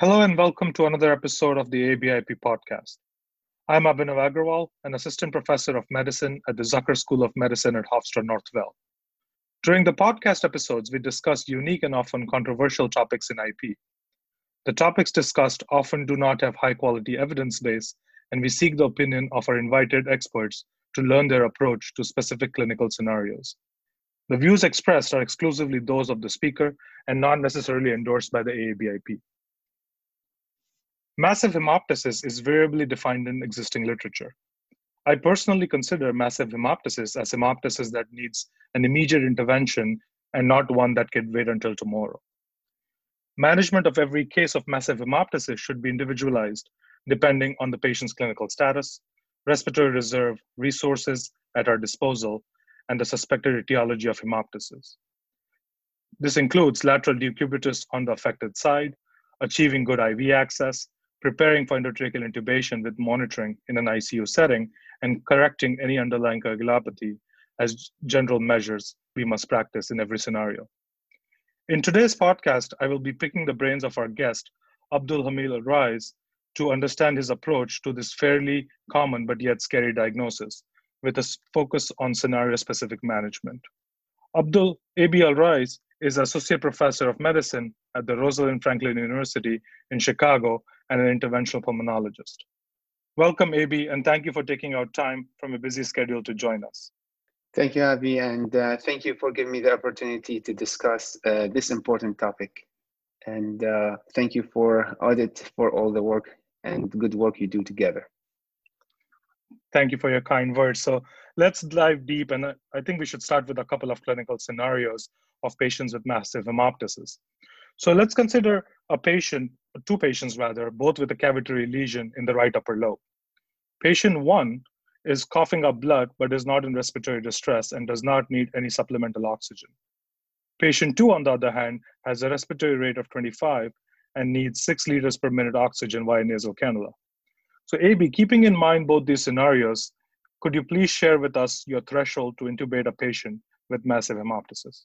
Hello and welcome to another episode of the ABIP podcast. I'm Abhinav Agrawal, an assistant professor of medicine at the Zucker School of Medicine at Hofstra Northwell. During the podcast episodes, we discuss unique and often controversial topics in IP. The topics discussed often do not have high quality evidence base, and we seek the opinion of our invited experts to learn their approach to specific clinical scenarios. The views expressed are exclusively those of the speaker and not necessarily endorsed by the AABIP. Massive hemoptysis is variably defined in existing literature. I personally consider massive hemoptysis as hemoptysis that needs an immediate intervention and not one that can wait until tomorrow. Management of every case of massive hemoptysis should be individualized depending on the patient's clinical status, respiratory reserve, resources at our disposal, and the suspected etiology of hemoptysis. This includes lateral decubitus on the affected side, achieving good IV access, preparing for endotracheal intubation with monitoring in an ICU setting, and correcting any underlying coagulopathy as general measures we must practice in every scenario. In today's podcast, I will be picking the brains of our guest, Abdul Hamid Alraiyes, to understand his approach to this fairly common but yet scary diagnosis, with a focus on scenario specific management. Abdul A.B. Alraiyes is Associate Professor of Medicine at the Rosalind Franklin University in Chicago and an interventional pulmonologist. Welcome, AB, and thank you for taking out time from a busy schedule to join us. Thank you, Abby, and uh, thank you for giving me the opportunity to discuss uh, this important topic. And uh, thank you for Audit for all the work and good work you do together. Thank you for your kind words. So let's dive deep, and I think we should start with a couple of clinical scenarios of patients with massive hemoptysis. So let's consider a patient, two patients rather, both with a cavitary lesion in the right upper lobe. Patient one is coughing up blood but is not in respiratory distress and does not need any supplemental oxygen. Patient two, on the other hand, has a respiratory rate of 25 and needs six liters per minute oxygen via nasal cannula. So, AB, keeping in mind both these scenarios, could you please share with us your threshold to intubate a patient with massive hemoptysis?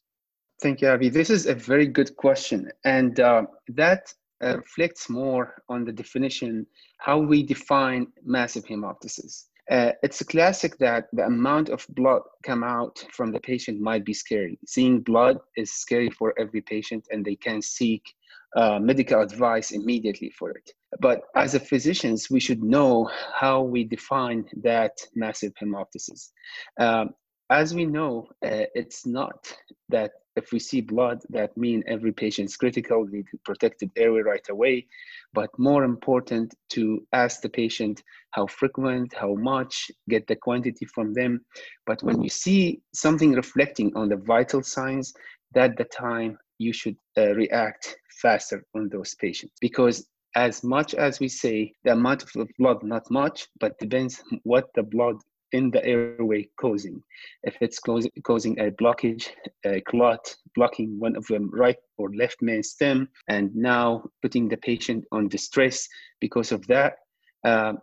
Thank you, Avi. This is a very good question. And uh, that uh, reflects more on the definition, how we define massive hemoptysis. Uh, it's a classic that the amount of blood come out from the patient might be scary. Seeing blood is scary for every patient, and they can seek uh, medical advice immediately for it. But as a physicians, we should know how we define that massive hemoptysis. Um, as we know, uh, it's not that if we see blood, that mean every patient is critical, need protected airway right away. But more important to ask the patient how frequent, how much, get the quantity from them. But when you see something reflecting on the vital signs, that the time you should uh, react faster on those patients because as much as we say the amount of blood not much but depends what the blood in the airway causing. If it's causing a blockage, a clot, blocking one of them right or left main stem, and now putting the patient on distress because of that, uh,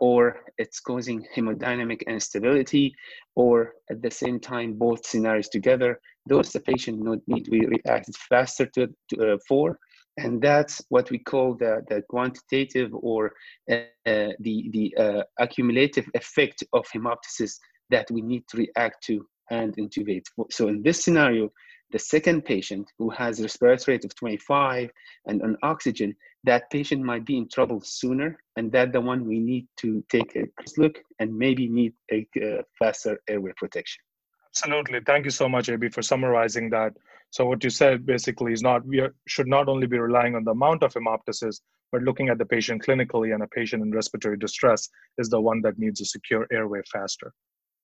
or it's causing hemodynamic instability, or at the same time, both scenarios together, those the patient not need to be reacted faster to, to uh, for and that's what we call the, the quantitative or uh, the, the uh, accumulative effect of hemoptysis that we need to react to and intubate. So in this scenario, the second patient who has a respiratory rate of 25 and on oxygen, that patient might be in trouble sooner, and that the one we need to take a look and maybe need a uh, faster airway protection. Absolutely. Thank you so much, AB, for summarizing that. So what you said basically is not we are, should not only be relying on the amount of hemoptysis, but looking at the patient clinically, and a patient in respiratory distress is the one that needs a secure airway faster.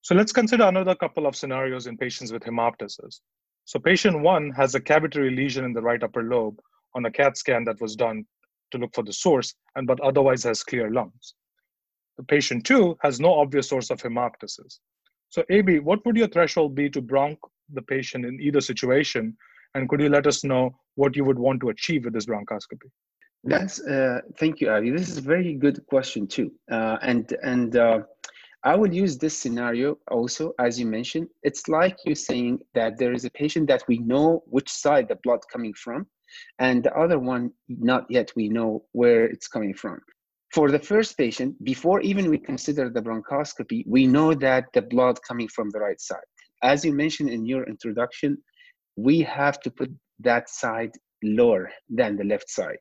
So let's consider another couple of scenarios in patients with hemoptysis. So patient one has a cavitary lesion in the right upper lobe on a CAT scan that was done to look for the source, and but otherwise has clear lungs. The patient two has no obvious source of hemoptysis. So, AB, what would your threshold be to bronch the patient in either situation? And could you let us know what you would want to achieve with this bronchoscopy? That's uh, thank you, Abby. This is a very good question too, uh, and and uh, I will use this scenario also, as you mentioned. It's like you saying that there is a patient that we know which side the blood coming from, and the other one, not yet we know where it's coming from. For the first patient, before even we consider the bronchoscopy, we know that the blood coming from the right side. As you mentioned in your introduction, we have to put that side lower than the left side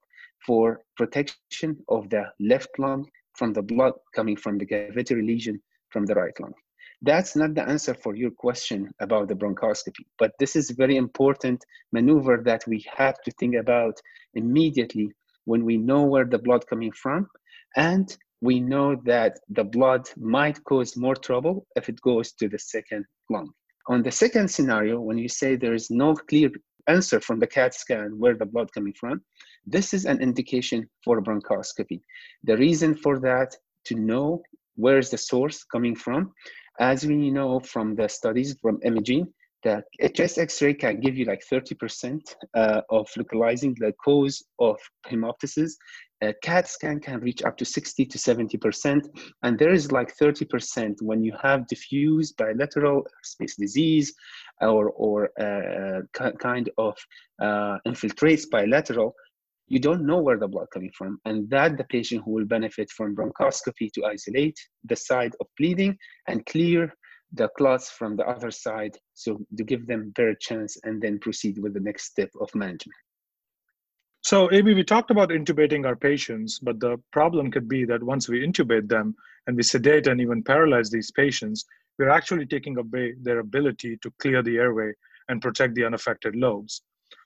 for protection of the left lung from the blood coming from the cavitary lesion from the right lung. That's not the answer for your question about the bronchoscopy, but this is a very important maneuver that we have to think about immediately when we know where the blood coming from and we know that the blood might cause more trouble if it goes to the second lung. On the second scenario, when you say there is no clear answer from the CAT scan where the blood coming from, this is an indication for bronchoscopy. The reason for that, to know where is the source coming from, as we know from the studies from imaging, the chest x-ray can give you like 30% uh, of localizing the cause of hemoptysis. A CAT scan can reach up to 60 to 70%. And there is like 30% when you have diffuse bilateral space disease or, or uh, kind of uh, infiltrates bilateral, you don't know where the blood coming from. And that the patient who will benefit from bronchoscopy to isolate the side of bleeding and clear the clots from the other side so to give them better chance and then proceed with the next step of management so ab we talked about intubating our patients but the problem could be that once we intubate them and we sedate and even paralyze these patients we're actually taking away their ability to clear the airway and protect the unaffected lobes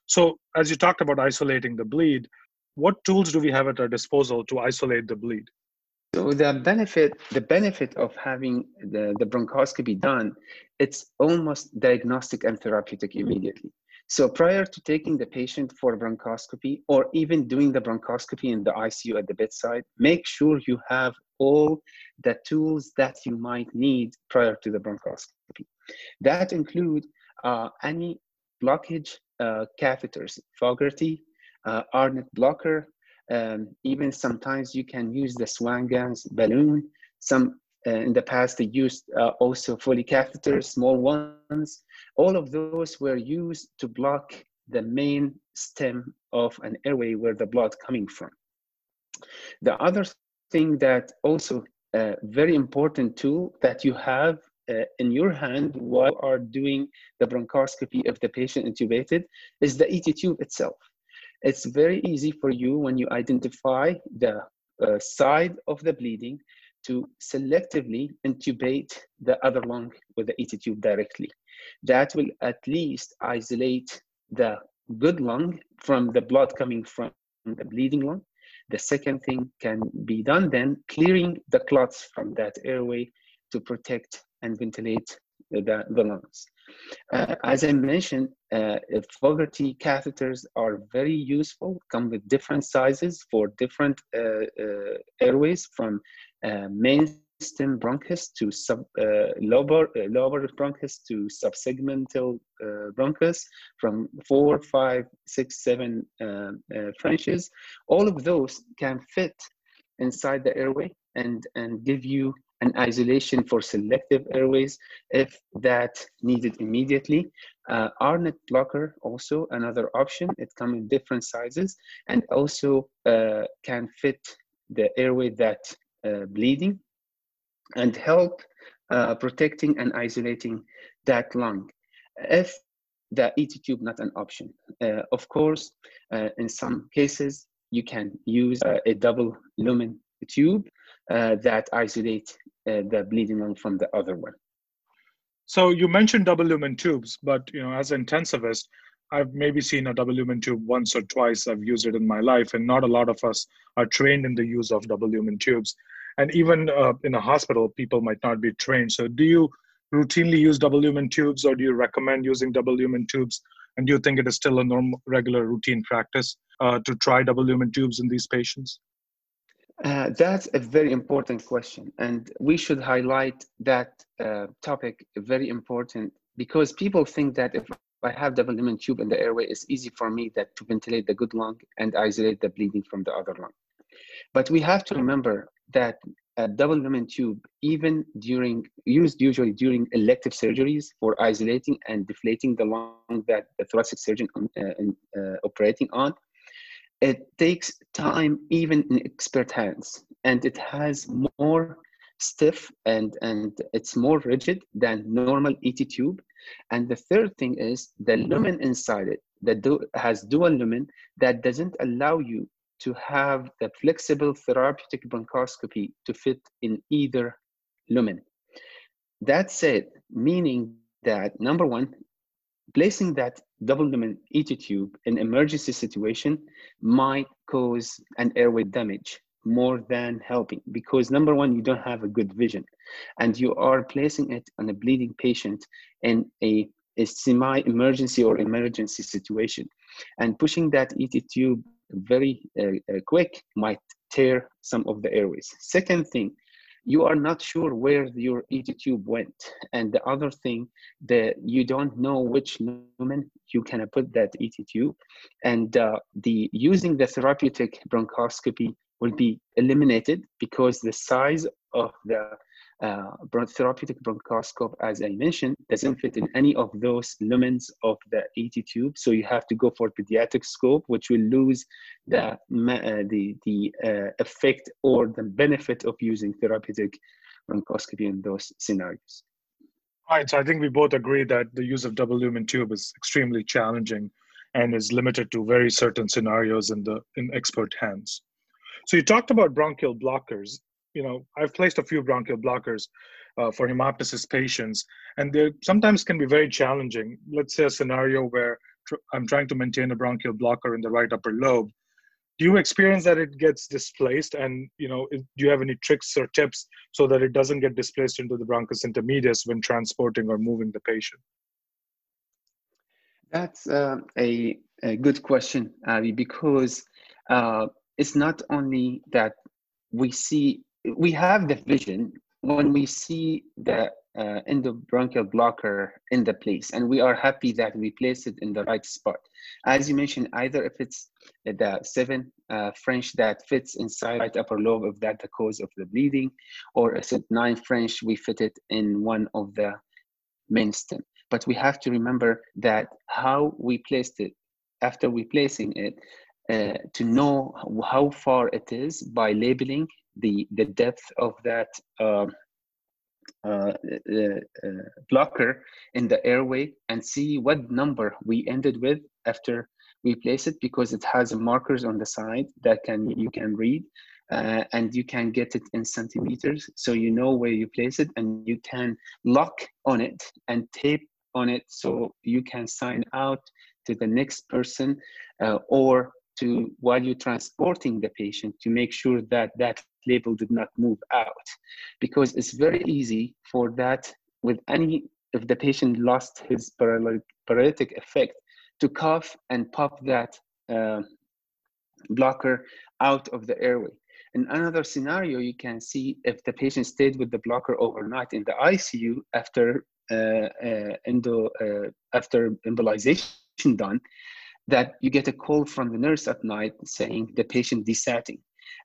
so as you talked about isolating the bleed what tools do we have at our disposal to isolate the bleed so the benefit, the benefit of having the, the bronchoscopy done, it's almost diagnostic and therapeutic immediately. So prior to taking the patient for bronchoscopy or even doing the bronchoscopy in the ICU at the bedside, make sure you have all the tools that you might need prior to the bronchoscopy. That include uh, any blockage uh, catheters, Fogarty, uh, Arndt blocker, um, even sometimes you can use the Swan-Ganz balloon. Some in the past they used uh, also Foley catheters, small ones. All of those were used to block the main stem of an airway where the blood coming from. The other thing that also a uh, very important tool that you have uh, in your hand while you are doing the bronchoscopy of the patient intubated is the ET tube itself. It's very easy for you when you identify the uh, side of the bleeding to selectively intubate the other lung with the ET tube directly. That will at least isolate the good lung from the blood coming from the bleeding lung. The second thing can be done then, clearing the clots from that airway to protect and ventilate the, the lungs. Uh, as I mentioned, uh, Fogarty catheters are very useful, come with different sizes for different uh, uh airways from uh, main bronchus to sub uh, lower lower bronchus to subsegmental bronchus from four, five, six, seven Frenches. All of those can fit inside the airway and and give you an isolation for selective airways if that needed immediately. Uh, Arndt blocker also another option. It comes in different sizes and also uh, can fit the airway that uh, bleeding and help uh, protecting and isolating that lung. If the ET tube not an option. Uh, of course, uh, in some cases, you can use a double lumen tube uh, that isolate uh, the bleeding lung from the other one. So you mentioned double lumen tubes, but you know, as an intensivist, I've maybe seen a double lumen tube once or twice. I've used it in my life, and not a lot of us are trained in the use of double lumen tubes. And even uh, in a hospital, people might not be trained. So, do you routinely use double lumen tubes, or do you recommend using double lumen tubes? And do you think it is still a normal, regular, routine practice uh, to try double lumen tubes in these patients? Uh, that's a very important question, and we should highlight that uh, topic very important because people think that if I have double lumen tube in the airway, it's easy for me that to ventilate the good lung and isolate the bleeding from the other lung. But we have to remember that a double lumen tube, even during used usually during elective surgeries for isolating and deflating the lung that the thoracic surgeon uh, uh, operating on, it takes time even in expert hands, and it has more stiff and and it's more rigid than normal ET tube. And the third thing is the lumen inside it that do, has dual lumen that doesn't allow you to have the flexible therapeutic bronchoscopy to fit in either lumen. That said, meaning that number one, placing that double lumen ET tube in emergency situation might cause an airway damage more than helping because number one you don't have a good vision and you are placing it on a bleeding patient in a, a semi-emergency or emergency situation and pushing that ET tube very uh, uh, quick might tear some of the airways second thing you are not sure where your ET tube went. And the other thing that you don't know which lumen you can put that ET tube. And uh, the using the therapeutic bronchoscopy will be eliminated because the size of the uh, therapeutic bronchoscope, as I mentioned, doesn't fit in any of those lumens of the ET tube. So you have to go for pediatric scope, which will lose the uh, the the uh, effect or the benefit of using therapeutic bronchoscopy in those scenarios. Right. So I think we both agree that the use of double lumen tube is extremely challenging and is limited to very certain scenarios in the in expert hands. So you talked about bronchial blockers. You know, I've placed a few bronchial blockers uh, for hemoptysis patients, and they sometimes can be very challenging. Let's say a scenario where tr- I'm trying to maintain a bronchial blocker in the right upper lobe. Do you experience that it gets displaced, and you know, do you have any tricks or tips so that it doesn't get displaced into the bronchus intermedius when transporting or moving the patient? That's uh, a, a good question, Avi, because uh, it's not only that we see we have the vision when we see the uh, endobronchial blocker in the place and we are happy that we place it in the right spot. As you mentioned either if it's the seven uh, french that fits inside right upper lobe of that the cause of the bleeding or is it nine french we fit it in one of the main stem. But we have to remember that how we placed it after we placing it uh, to know how far it is by labeling the, the depth of that um, uh, uh, uh, blocker in the airway and see what number we ended with after we place it because it has markers on the side that can you can read uh, and you can get it in centimeters. So you know where you place it and you can lock on it and tape on it. So you can sign out to the next person uh, or to while you're transporting the patient to make sure that that label did not move out. Because it's very easy for that with any if the patient lost his paralytic effect to cough and pop that uh, blocker out of the airway. In another scenario you can see if the patient stayed with the blocker overnight in the icu after uh, uh, endo, uh, after embolization done that you get a call from the nurse at night saying the patient desatting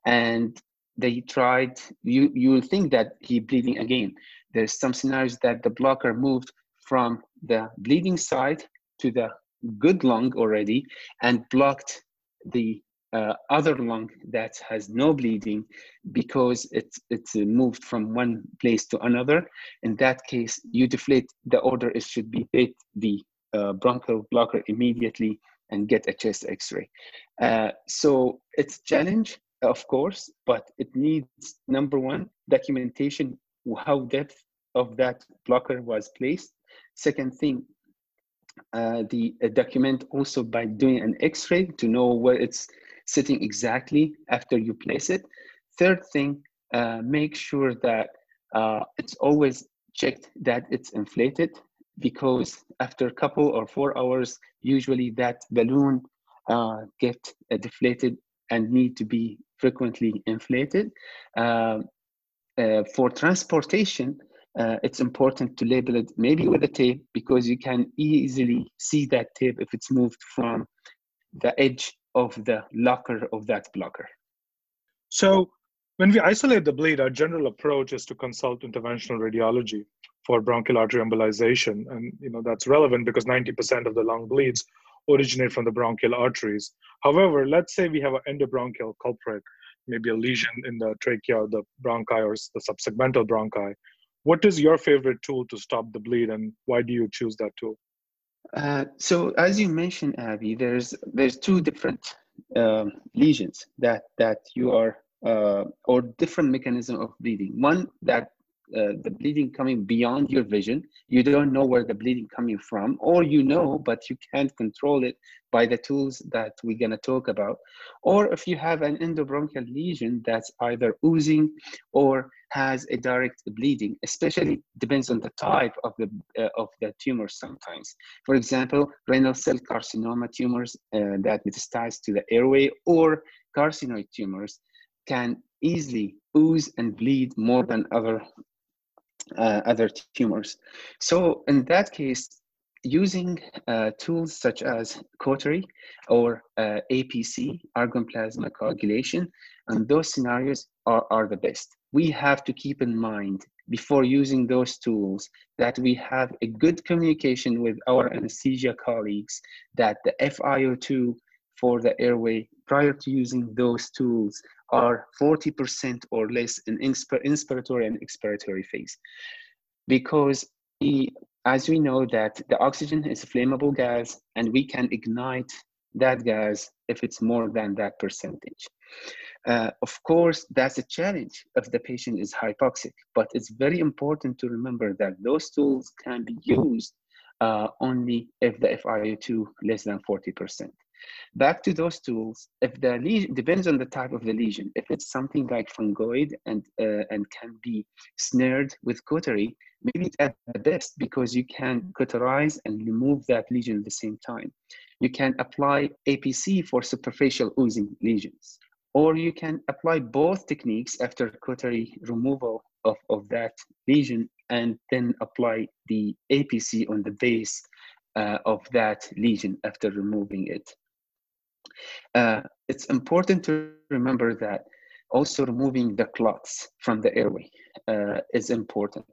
and they tried you you will think that he bleeding again. There's some scenarios that the blocker moved from the bleeding side to the good lung already and blocked the uh, other lung that has no bleeding because it's it's moved from one place to another. In that case you deflate the order it should be hit the uh, bronchial blocker immediately and get a chest x-ray. Uh, so it's challenge, of course, but it needs number one, documentation, how depth of that blocker was placed. Second thing, uh, the uh, document also by doing an x-ray to know where it's sitting exactly after you place it. Third thing, uh, make sure that uh, it's always checked that it's inflated because after a couple or four hours, usually that balloon uh, get uh, deflated and need to be frequently inflated. Uh, uh for transportation, uh, it's important to label it maybe with a tape because you can easily see that tape if it's moved from the edge of the locker of that blocker. So when we isolate the bleed, our general approach is to consult interventional radiology for bronchial artery embolization. And you know that's relevant because 90% of the lung bleeds originate from the bronchial arteries. However, let's say we have an endobronchial culprit, maybe a lesion in the trachea or the bronchi or the subsegmental bronchi. What is your favorite tool to stop the bleed and why do you choose that tool? Uh, so as you mentioned, Abby, there's there's two different um, lesions that that you are uh, or different mechanism of bleeding. One that uh, the bleeding coming beyond your vision. You don't know where the bleeding coming from, or you know, but you can't control it by the tools that we're gonna talk about. Or if you have an endobronchial lesion that's either oozing or has a direct bleeding, especially depends on the type of the uh, of the tumor sometimes. For example, renal cell carcinoma tumors uh, that metastasize to the airway or carcinoid tumors can easily ooze and bleed more than other uh, other tumors. So in that case, using uh, tools such as cautery or uh, APC, argon plasma coagulation, and those scenarios are, are the best. We have to keep in mind before using those tools that we have a good communication with our anesthesia colleagues that the FiO2 for the airway prior to using those tools are 40% or less in inspiratory and expiratory phase. Because we, as we know that the oxygen is a flammable gas and we can ignite that gas if it's more than that percentage. Uh, of course, that's a challenge if the patient is hypoxic, but it's very important to remember that those tools can be used uh, only if the FiO2 less than 40%. Back to those tools, if the lesion depends on the type of the lesion. If it's something like fungoid and uh, and can be snared with cautery, maybe it's at the best because you can cauterize and remove that lesion at the same time. You can apply APC for superficial oozing lesions, or you can apply both techniques after cautery removal of, of that lesion and then apply the APC on the base uh, of that lesion after removing it. Uh, it's important to remember that also removing the clots from the airway uh, is important.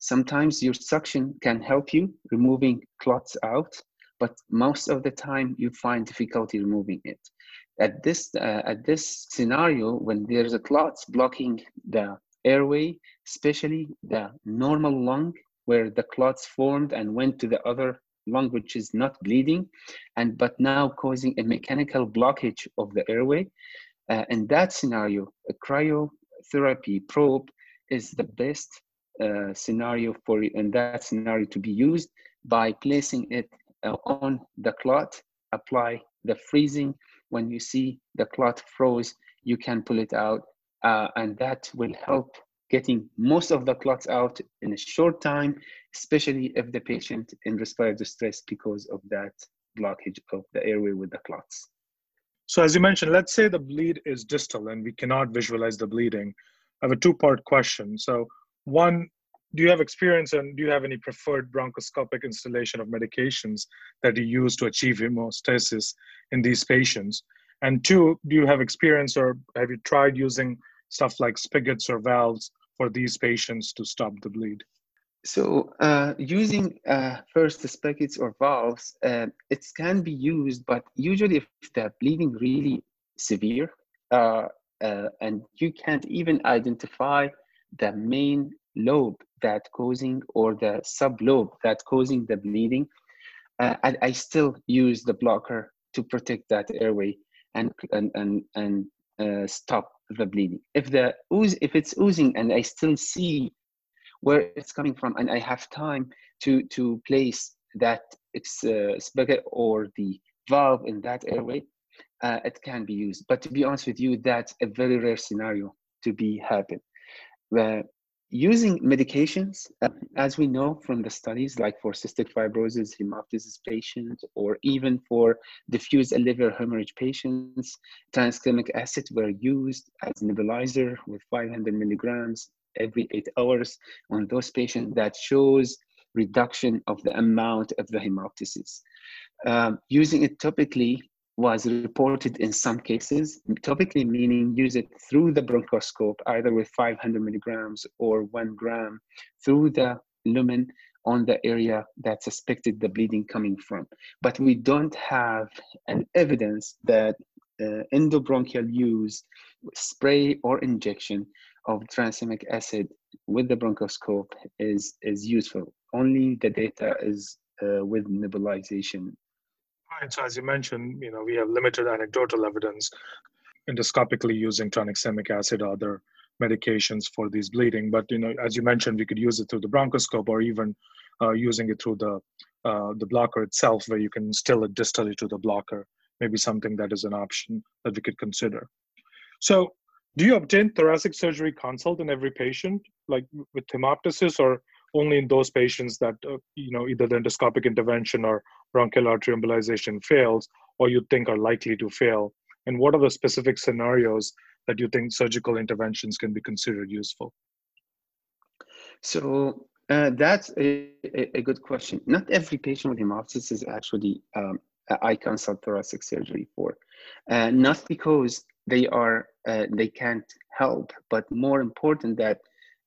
Sometimes your suction can help you removing clots out, but most of the time you find difficulty removing it. At this, uh, at this scenario, when there's a clots blocking the airway, especially the normal lung, where the clots formed and went to the other lung which is not bleeding and but now causing a mechanical blockage of the airway. Uh, in that scenario a cryotherapy probe is the best uh, scenario for in that scenario to be used by placing it uh, on the clot apply the freezing. When you see the clot froze you can pull it out uh, and that will help getting most of the clots out in a short time, especially if the patient in respiratory distress because of that blockage of the airway with the clots. So as you mentioned, let's say the bleed is distal and we cannot visualize the bleeding. I have a two-part question. So one, do you have experience and do you have any preferred bronchoscopic instillation of medications that you use to achieve hemostasis in these patients? And two, do you have experience or have you tried using stuff like spigots or valves for these patients to stop the bleed? So uh, using uh, first the spigots or valves, uh, it can be used, but usually if the bleeding really severe uh, uh, and you can't even identify the main lobe that causing or the sublobe that causing the bleeding, uh, I, I, still use the blocker to protect that airway and and and, and stop the bleeding. If the ooze, if it's oozing and I still see where it's coming from and I have time to to place that it's uh, spigot or the valve in that airway, uh, it can be used. But to be honest with you, that's a very rare scenario to be happen. Uh, using medications, uh, as we know from the studies, like for cystic fibrosis, hemoptysis patients, or even for diffuse alveolar hemorrhage patients, tranexamic acid were used as nebulizer with 500 milligrams every eight hours on those patients that shows reduction of the amount of the hemoptysis. Um, using it topically was reported in some cases, topically meaning use it through the bronchoscope, either with 500 milligrams or one gram through the lumen on the area that suspected the bleeding coming from. But we don't have an evidence that uh, endobronchial use, spray or injection of tranexamic acid with the bronchoscope is, is useful. Only the data is uh, with nebulization Right. So as you mentioned, you know, we have limited anecdotal evidence endoscopically using tranexamic acid or other medications for these bleeding. But you know, as you mentioned, we could use it through the bronchoscope or even uh, using it through the uh, the blocker itself, where you can still it distally to the blocker. Maybe something that is an option that we could consider. So, do you obtain thoracic surgery consult in every patient, like with hemoptysis, or only in those patients that uh, you know either the endoscopic intervention or bronchial artery embolization fails or you think are likely to fail? And what are the specific scenarios that you think surgical interventions can be considered useful? So uh, that's a, a, good question. Not every patient with hemoptysis is actually um, i consult thoracic surgery for uh, not because they are uh, they can't help but more important that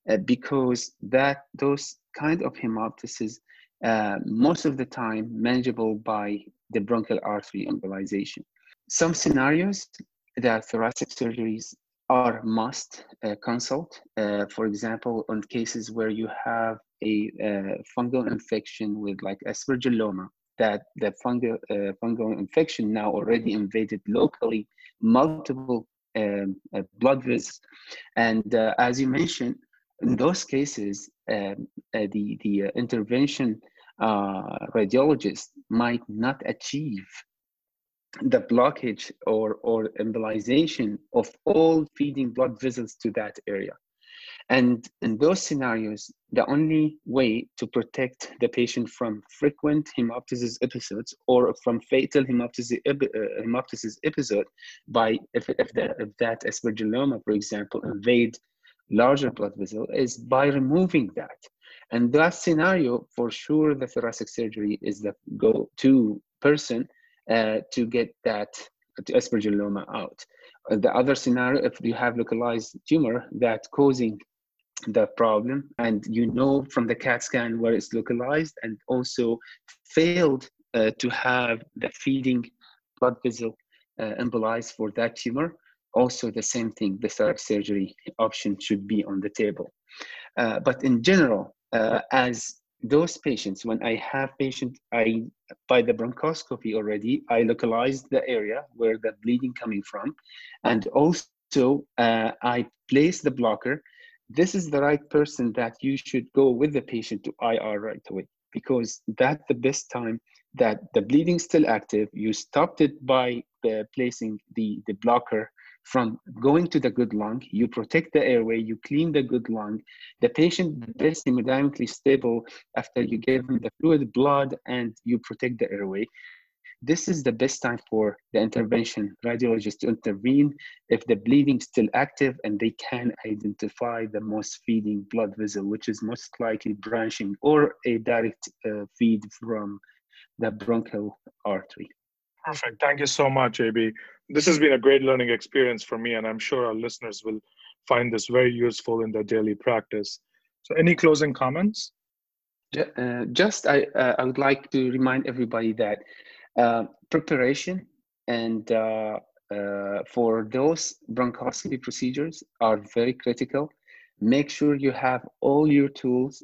uh, because that those kind of hemoptysis uh, most of the time manageable by the bronchial artery embolization. Some scenarios that thoracic surgeries are must uh, consult. Uh, for example, on cases where you have a uh, fungal infection with like aspergilloma, that the fungal, uh, fungal infection now already invaded locally multiple um, blood vessels. And as you mentioned, in those cases, um, uh, the, the uh, intervention uh, radiologist might not achieve the blockage or, or embolization of all feeding blood vessels to that area. And in those scenarios, the only way to protect the patient from frequent hemoptysis episodes or from fatal hemoptysis, uh, hemoptysis episode by if, if, the, if that aspergilloma, for example, invade larger blood vessel is by removing that. And that scenario, for sure, the thoracic surgery is the go-to person uh, to get that to aspergilloma out. Uh, the other scenario, if you have localized tumor that causing the problem, and you know from the CAT scan where it's localized, and also failed uh, to have the feeding blood vessel uh, embolized for that tumor, also the same thing, the thoracic surgery option should be on the table. Uh, but in general, uh, as those patients, when I have patient, I by the bronchoscopy already, I localized the area where the bleeding coming from, and also uh, I place the blocker. This is the right person that you should go with the patient to IR right away because that's the best time that the bleeding still active. You stopped it by uh, placing the the blocker from going to the good lung. You protect the airway, you clean the good lung. The patient is hemodynamically stable after you give him the fluid blood and you protect the airway. This is the best time for the intervention radiologist to intervene if the bleeding is still active and they can identify the most feeding blood vessel, which is most likely branching or a direct uh, feed from the bronchial artery. Perfect. Thank you so much, AB. This has been a great learning experience for me, and I'm sure our listeners will find this very useful in their daily practice. So, any closing comments? Uh, just, I, uh, I would like to remind everybody that uh, preparation and uh, uh, for those bronchoscopy procedures are very critical. Make sure you have all your tools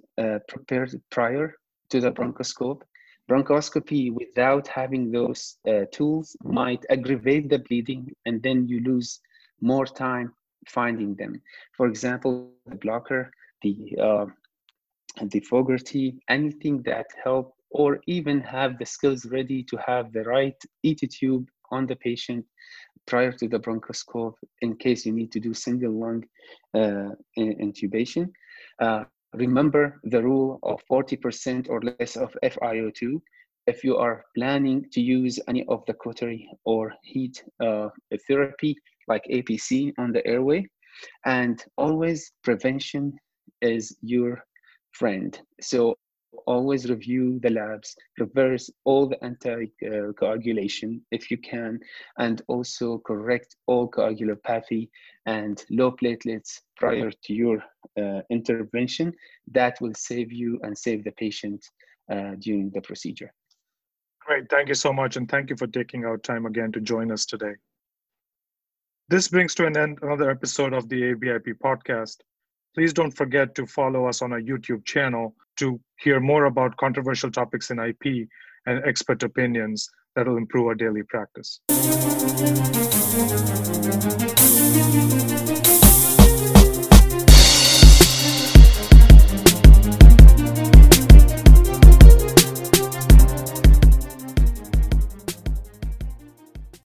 prepared prior to the bronchoscope bronchoscopy without having those uh, tools might aggravate the bleeding and then you lose more time finding them. For example, the blocker, the uh, the Fogarty, anything that help or even have the skills ready to have the right ET tube on the patient prior to the bronchoscope in case you need to do single lung uh, intubation. Uh, remember the rule of 40% or less of FiO2 if you are planning to use any of the cautery or heat uh, therapy like APC on the airway. And always prevention is your friend. So always review the labs, reverse all the anticoagulation if you can, and also correct all coagulopathy and low platelets prior to your uh, intervention. That will save you and save the patient uh, during the procedure. Great, thank you so much, and thank you for taking our time again to join us today. This brings to an end another episode of the ABIP podcast. Please don't forget to follow us on our YouTube channel to hear more about controversial topics in IP and expert opinions that will improve our daily practice.